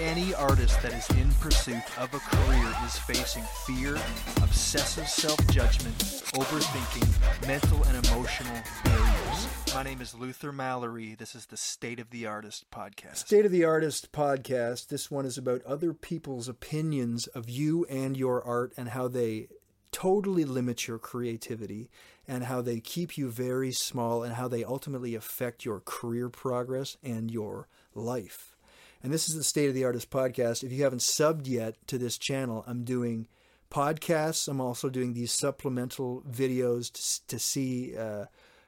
any artist that is in pursuit of a career is facing fear, obsessive self judgment, overthinking, mental and emotional barriers. My name is Luther Mallory. This is the State of the Artist podcast. State of the Artist podcast. This one is about other people's opinions of you and your art and how they totally limit your creativity and how they keep you very small and how they ultimately affect your career progress and your life. And this is the State of the Artist podcast. If you haven't subbed yet to this channel, I'm doing podcasts. I'm also doing these supplemental videos to, to see uh,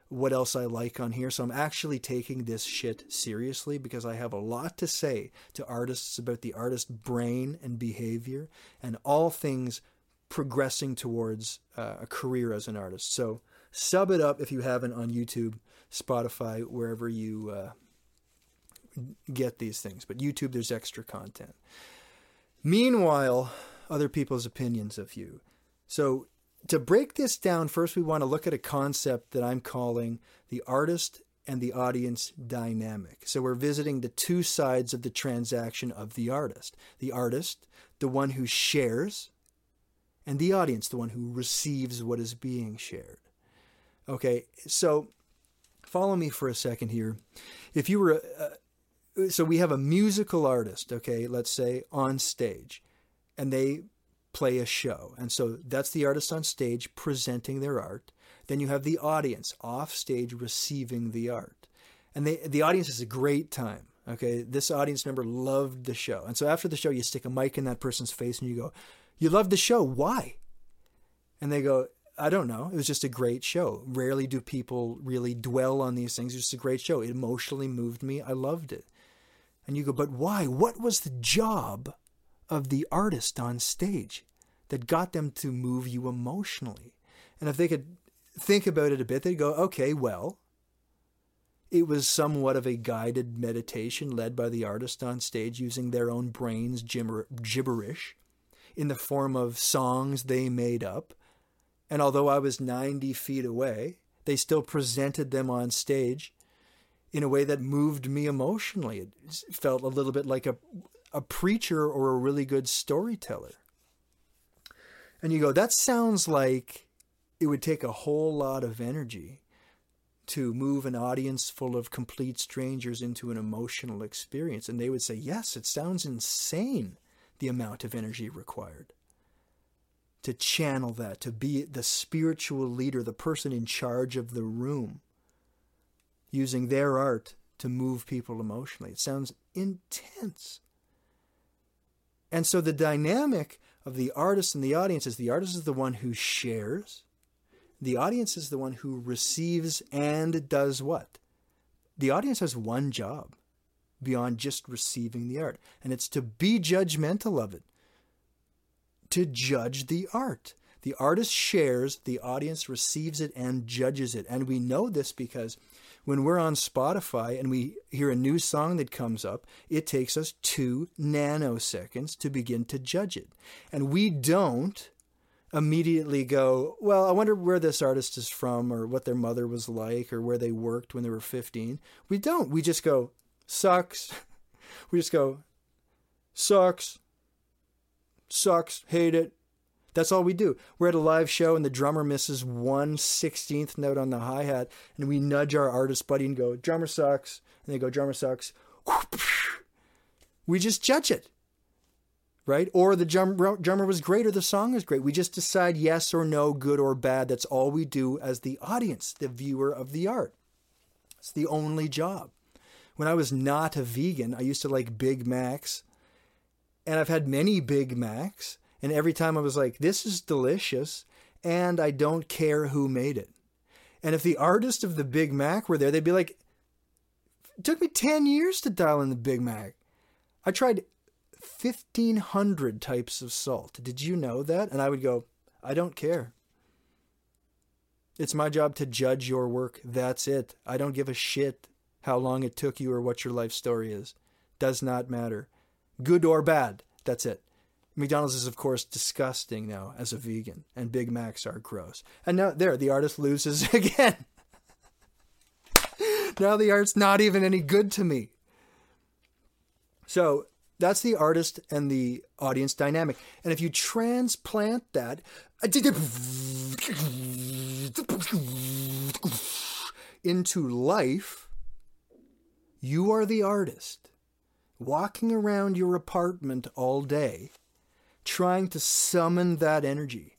what else I like on here. So I'm actually taking this shit seriously because I have a lot to say to artists about the artist brain and behavior and all things progressing towards uh, a career as an artist. So sub it up if you haven't on YouTube, Spotify, wherever you uh, get these things. But YouTube, there's extra content. Meanwhile, other people's opinions of you. So to break this down, first we want to look at a concept that I'm calling the artist and the audience dynamic. So we're visiting the two sides of the transaction of the artist. The artist, the one who shares, and the audience, the one who receives what is being shared. Okay, so follow me for a second here. If you were, uh, so we have a musical artist, okay, let's say on stage, and they play a show. And so that's the artist on stage presenting their art. Then you have the audience off stage receiving the art. And they, the audience has a great time. Okay, this audience member loved the show. And so after the show, you stick a mic in that person's face and you go, You loved the show. Why? And they go, I don't know. It was just a great show. Rarely do people really dwell on these things. It was just a great show. It emotionally moved me. I loved it. And you go, But why? What was the job of the artist on stage that got them to move you emotionally? And if they could think about it a bit, they'd go, Okay, well, it was somewhat of a guided meditation led by the artist on stage using their own brains gibber- gibberish in the form of songs they made up. And although I was 90 feet away, they still presented them on stage in a way that moved me emotionally. It felt a little bit like a, a preacher or a really good storyteller. And you go, that sounds like it would take a whole lot of energy to move an audience full of complete strangers into an emotional experience. And they would say, yes, it sounds insane the amount of energy required to channel that, to be the spiritual leader, the person in charge of the room, using their art to move people emotionally. It sounds intense. And so the dynamic of the artist and the audience is the artist is the one who shares, the audience is the one who receives and does what? The audience has one job beyond just receiving the art, and it's to be judgmental of it, to judge the art. The artist shares, the audience receives it and judges it. And we know this because when we're on Spotify and we hear a new song that comes up, it takes us two nanoseconds to begin to judge it. And we don't immediately go, well, I wonder where this artist is from or what their mother was like or where they worked when they were 15. We don't. We just go, sucks. We just go, sucks, sucks, hate it. That's all we do. We're at a live show and the drummer misses one sixteenth note on the hi hat, and we nudge our artist buddy and go, drummer sucks. And they go, drummer sucks. We just judge it. Right? Or the drummer, was great or the song is great. We just decide yes or no, good or bad. That's all we do as the audience, the viewer of the art. It's the only job. When I was not a vegan, I used to like Big Macs. And I've had many Big Macs. And every time I was like, this is delicious. And I don't care who made it. And if the artist of the Big Mac were there, they'd be like, it took me 10 years to dial in the Big Mac. I tried 1,500 types of salt. Did you know that? And I would go, I don't care. It's my job to judge your work. That's it. I don't give a shit how long it took you or what your life story is. Does not matter. Good or bad. That's it. McDonald's is, of course, disgusting now as a vegan, and Big Macs are gross. And now, there, the artist loses again. now the art's not even any good to me. So, That's the artist and the audience dynamic. And if you transplant that into life, you are the artist walking around your apartment all day trying to summon that energy.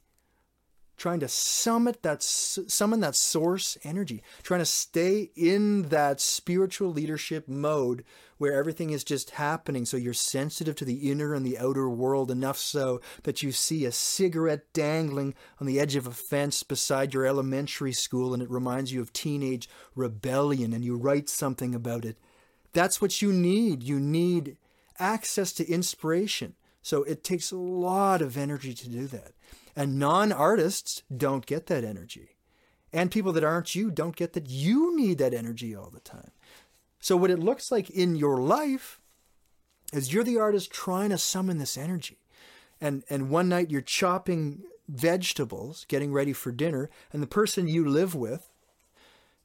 Trying to summit that summon that source energy. Trying to stay in that spiritual leadership mode where everything is just happening. So you're sensitive to the inner and the outer world enough so that you see a cigarette dangling on the edge of a fence beside your elementary school and it reminds you of teenage rebellion and you write something about it. That's what you need. You need access to inspiration so it takes a lot of energy to do that and non artists don't get that energy. And people that aren't you don't get that you need that energy all the time. So, what it looks like in your life is you're the artist trying to summon this energy. And, and one night you're chopping vegetables, getting ready for dinner, and the person you live with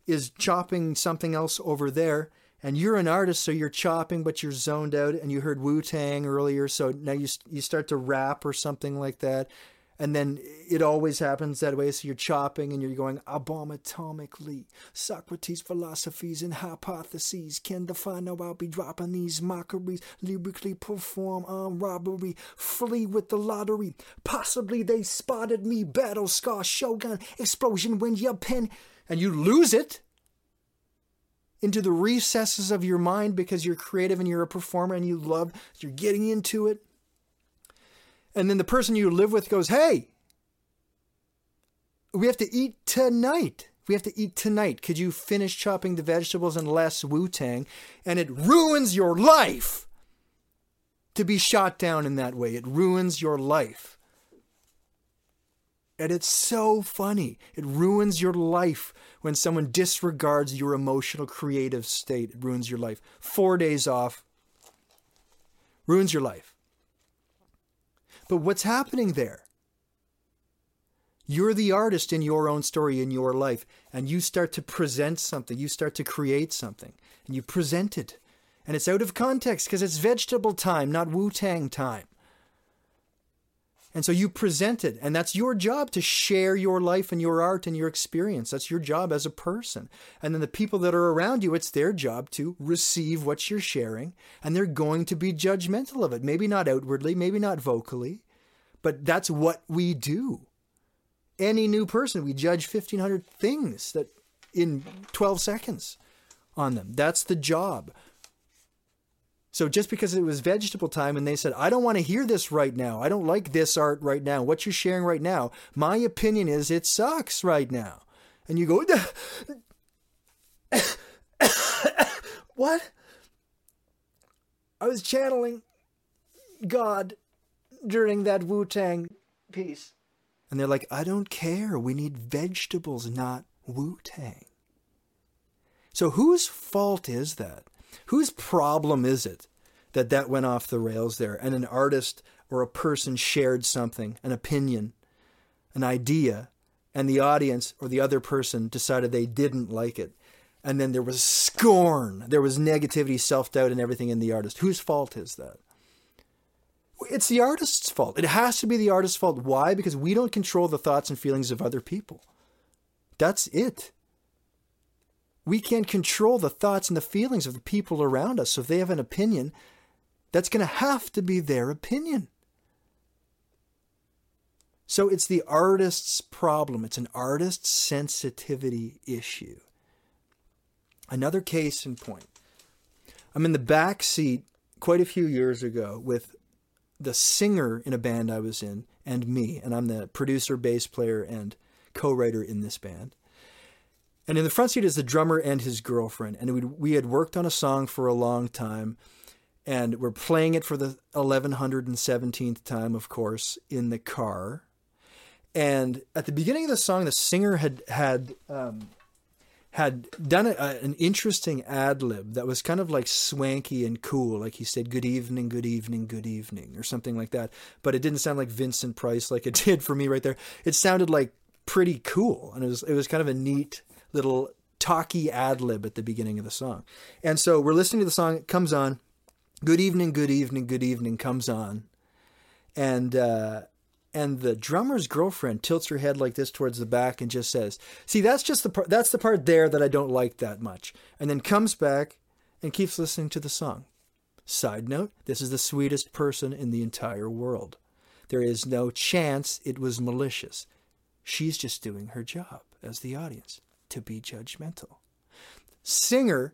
is chopping something else over there. And you're an artist, so you're chopping, but you're zoned out. And you heard Wu Tang earlier, so now you, you start to rap or something like that and then it always happens that way. So you're chopping and you're going abomatomically. Socrates' philosophies and hypotheses can define how I'll be dropping these mockeries. Lyrically perform on robbery, flee with the lottery. Possibly they spotted me. Battle scar, shogun, explosion when your pen, and you lose it into the recesses of your mind because you're creative and you're a performer and you love. You're getting into it and then the person you live with goes, Hey, we have to eat tonight. We have to eat tonight. Could you finish chopping the vegetables and less Wu Tang? And it ruins your life to be shot down in that way. It ruins your life. And it's so funny. It ruins your life when someone disregards your emotional creative state. It ruins your life. Four days off ruins your life. But what's happening there? You're the artist in your own story, in your life, and you start to present something. You start to create something, and you present it. And it's out of context because it's vegetable time, not Wu Tang time. And so you present it, and that's your job to share your life and your art and your experience. That's your job as a person. And then the people that are around you, it's their job to receive what you're sharing, and they're going to be judgmental of it. Maybe not outwardly, maybe not vocally, but that's what we do. Any new person, we judge 1,500 things that in 12 seconds on them. That's the job. So just because it was vegetable time and they said, I don't want to hear this right now. I don't like this art right now. What you're sharing right now, my opinion is it sucks right now. And you go, What? I was channeling God during that Wu Tang piece. And they're like, I don't care. We need vegetables, not Wu Tang. So whose fault is that? Whose problem is it that that went off the rails there and an artist or a person shared something, an opinion, an idea, and the audience or the other person decided they didn't like it? And then there was scorn, there was negativity, self doubt, and everything in the artist. Whose fault is that? It's the artist's fault. It has to be the artist's fault. Why? Because we don't control the thoughts and feelings of other people. That's it we can't control the thoughts and the feelings of the people around us. So if they have an opinion, that's going to have to be their opinion. So it's the artist's problem. It's an artist's sensitivity issue. Another case in point. I'm in the back seat quite a few years ago with the singer in a band I was in and me, and I'm the producer, bass player, and co writer in this band. And in the front seat is the drummer and his girlfriend. And we we had worked on a song for a long time, and we're playing it for the 1117th time, of course, in the car. And at the beginning of the song, the singer had had um, had done a, an interesting ad lib that was kind of like swanky and cool. Like he said, "Good evening, good evening, good evening," or something like that. But it didn't sound like Vincent Price like it did for me right there. It sounded like pretty cool, and it was it was kind of a neat little talky ad lib at the beginning of the song. And so we're listening to the song, it comes on, Good evening, good evening, good evening comes on. And uh, and the drummer's girlfriend tilts her head like this towards the back and just says, "See, that's just the part that's the part there that I don't like that much." And then comes back and keeps listening to the song. Side note, this is the sweetest person in the entire world. There is no chance it was malicious. She's just doing her job as the audience to be judgmental. Singer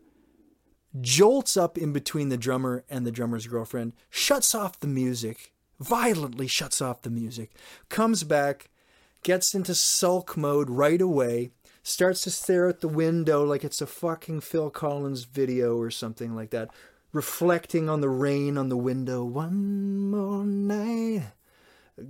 jolts up in between the drummer and the drummer's girlfriend, shuts off the music, violently shuts off the music, comes back, gets into sulk mode right away, starts to stare at the window like it's a fucking Phil Collins video or something like that, reflecting on the rain on the window. One more night,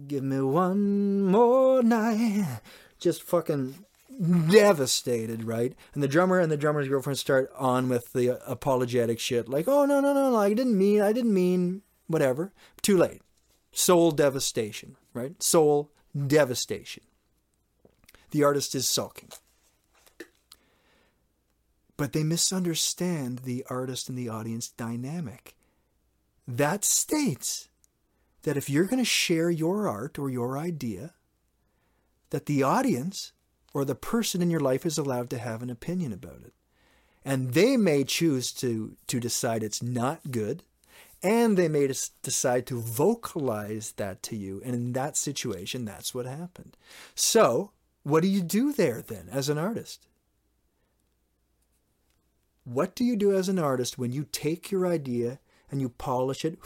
give me one more night. Just fucking devastated, right? And the drummer and the drummer's girlfriend start on with the apologetic shit, like, "Oh no, no, no, no! I didn't mean, I didn't mean, whatever." Too late. Soul devastation, right? Soul devastation. The artist is sulking. But they misunderstand the artist and the audience dynamic. That states that if you're going to share your art or your idea, that the audience or the person in your life is allowed to have an opinion about it. And they may choose to, to decide it's not good, and they may decide to vocalize that to you. And in that situation, that's what happened. So, what do you do there then as an artist? What do you do as an artist when you take your idea and you polish it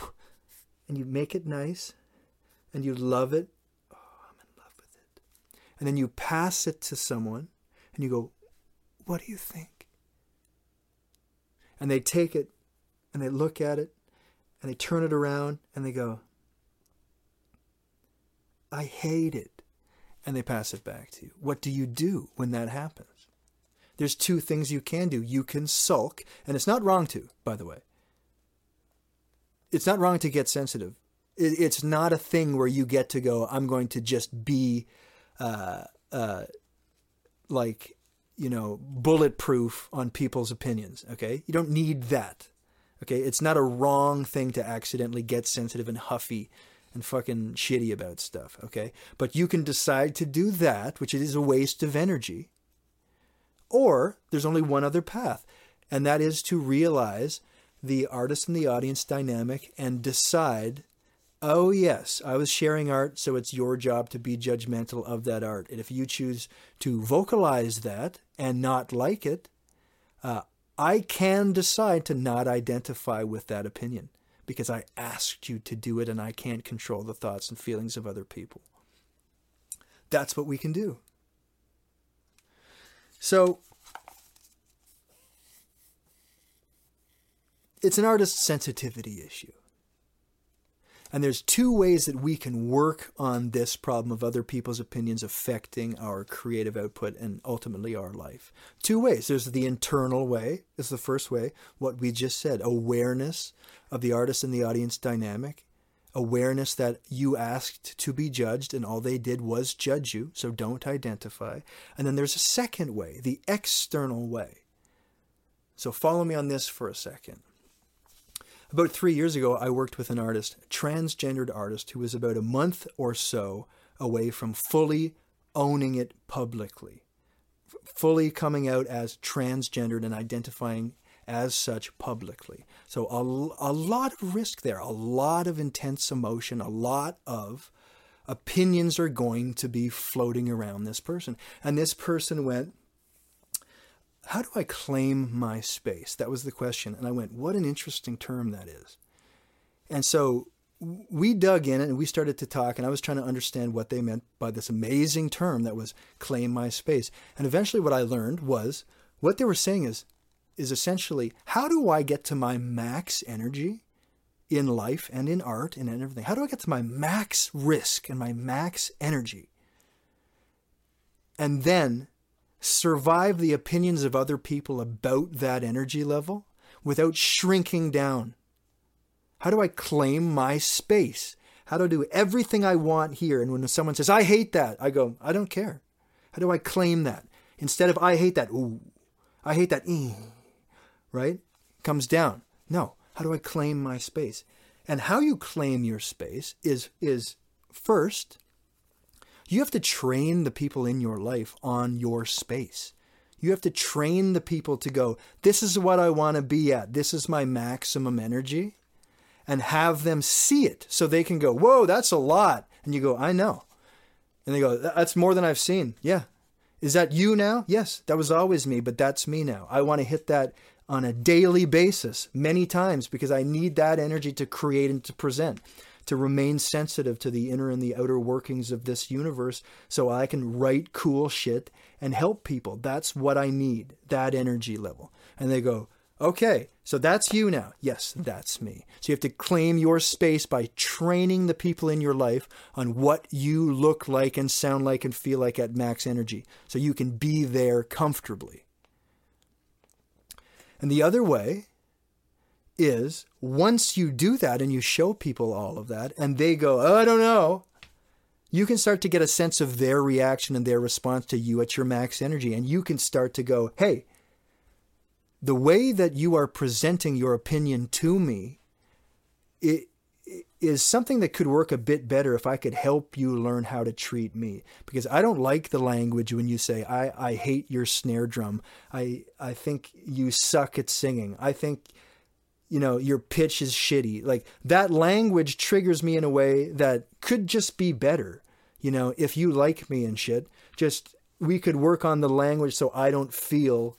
and you make it nice and you love it and then you pass it to someone and you go, What do you think? And they take it and they look at it and they turn it around and they go, I hate it. And they pass it back to you. What do you do when that happens? There's two things you can do. You can sulk, and it's not wrong to, by the way. It's not wrong to get sensitive. It's not a thing where you get to go, I'm going to just be uh, uh, like you know bulletproof on people's opinions. Okay, you don't need that. Okay, it's not a wrong thing to accidentally get sensitive and huffy and fucking shitty about stuff. Okay, but you can decide to do that, which is a waste of energy. Or there's only one other path, and that is to realize the artist and the audience dynamic and decide oh, yes, I was sharing art, so it's your job to be judgmental of that art. And if you choose to vocalize that and not like it, uh, I can decide to not identify with that opinion because I asked you to do it and I can't control the thoughts and feelings of other people. That's what we can do. So, it's an artist's sensitivity issue. And there's two ways that we can work on this problem of other people's opinions affecting our creative output and ultimately our life. Two ways. There's the internal way, is the first way, what we just said, awareness of the artist and the audience dynamic, awareness that you asked to be judged and all they did was judge you, so don't identify. And then there's a second way, the external way. So follow me on this for a second. About three years ago, I worked with an artist, transgendered artist, who was about a month or so away from fully owning it publicly, fully coming out as transgendered and identifying as such publicly. So, a, a lot of risk there, a lot of intense emotion, a lot of opinions are going to be floating around this person. And this person went, how do I claim my space? That was the question. And I went, what an interesting term that is. And so we dug in and we started to talk, and I was trying to understand what they meant by this amazing term that was claim my space. And eventually, what I learned was what they were saying is, is essentially, how do I get to my max energy in life and in art and in everything? How do I get to my max risk and my max energy? And then survive the opinions of other people about that energy level without shrinking down? How do I claim my space? How do I do everything I want here? And when someone says, I hate that, I go, I don't care. How do I claim that? Instead of, I hate that, ooh, I hate that, ee, right? Comes down. No, How do I claim my space? And how you claim your space is is first you have to train the people in your life on your space. You have to train the people to go, this is what I want to be at. This is my maximum energy. And have them see it so they can go, whoa, that's a lot. And you go, I know. And they go, that's more than I've seen. Yeah. Is that you now? Yes, that was always me, but that's me now. I want to hit that on a daily basis, many times, because I need that energy to create and to present to remain sensitive to the inner and the outer workings of this universe so I can write cool shit and help people. That's what I need, that energy level. And they go, okay, so that's you now. Yes, that's me. So you have to claim your space by training the people in your life on what you look like and sound like and feel like at max energy so you can be there comfortably. And the other way is once you do that and you show people all of that and they go, oh, I don't know, you can start to get a sense of their reaction and their response to you at your max energy. And you can start to go, hey, the way that you are presenting your opinion to me it, is something that could work a bit better if I could help you learn how to treat me. Because I don't like the language when you say, I, I hate your snare drum. I, I think you suck at singing. I think you know, your pitch is shitty. Like that language triggers me in a way that could just be better. You know, if you like me and shit, just we could work on the language so I don't feel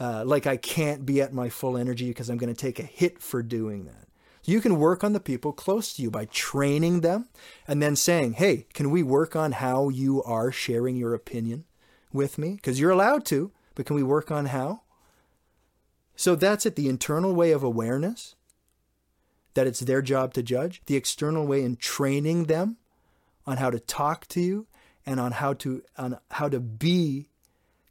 uh, like I can't be at my full energy because I'm going to take a hit for doing that. You can work on the people close to you by training them and then saying, hey, can we work on how you are sharing your opinion with me? Because you're allowed to, but can we work on how? So that's it the internal way of awareness, that it's their job to judge, the external way in training them on how to talk to you and on how to on how to be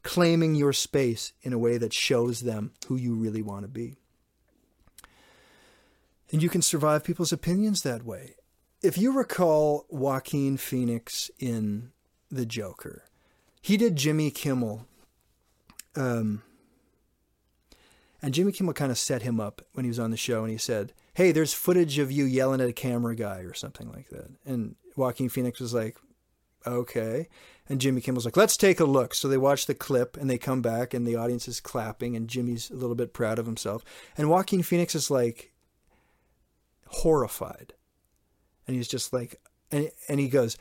claiming your space in a way that shows them who you really want to be. And you can survive people's opinions that way. If you recall Joaquin Phoenix in The Joker, he did Jimmy Kimmel um, and Jimmy Kimmel kind of set him up when he was on the show and he said, Hey, there's footage of you yelling at a camera guy or something like that. And Joaquin Phoenix was like, Okay. And Jimmy Kimmel's like, Let's take a look. So they watch the clip and they come back and the audience is clapping and Jimmy's a little bit proud of himself. And Joaquin Phoenix is like horrified. And he's just like, and, and he goes,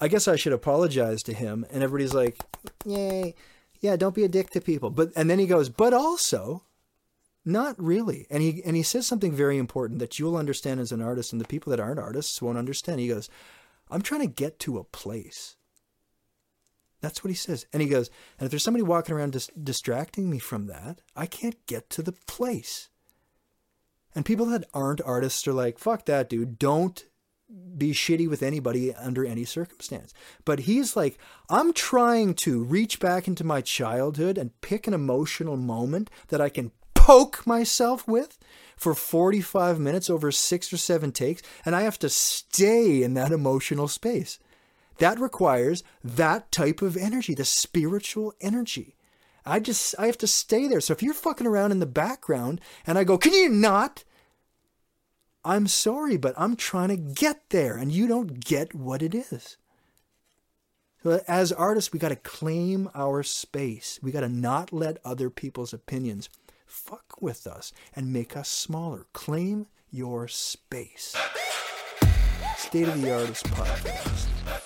I guess I should apologize to him. And everybody's like, Yay. Yeah, don't be a dick to people. But and then he goes, but also not really. And he and he says something very important that you'll understand as an artist and the people that aren't artists won't understand. He goes, "I'm trying to get to a place." That's what he says. And he goes, "And if there's somebody walking around dis- distracting me from that, I can't get to the place." And people that aren't artists are like, "Fuck that, dude. Don't be shitty with anybody under any circumstance. But he's like, I'm trying to reach back into my childhood and pick an emotional moment that I can poke myself with for 45 minutes over six or seven takes, and I have to stay in that emotional space. That requires that type of energy, the spiritual energy. I just, I have to stay there. So if you're fucking around in the background and I go, can you not? I'm sorry, but I'm trying to get there and you don't get what it is. So as artists, we got to claim our space. We got to not let other people's opinions fuck with us and make us smaller. Claim your space. State of the Artist Podcast.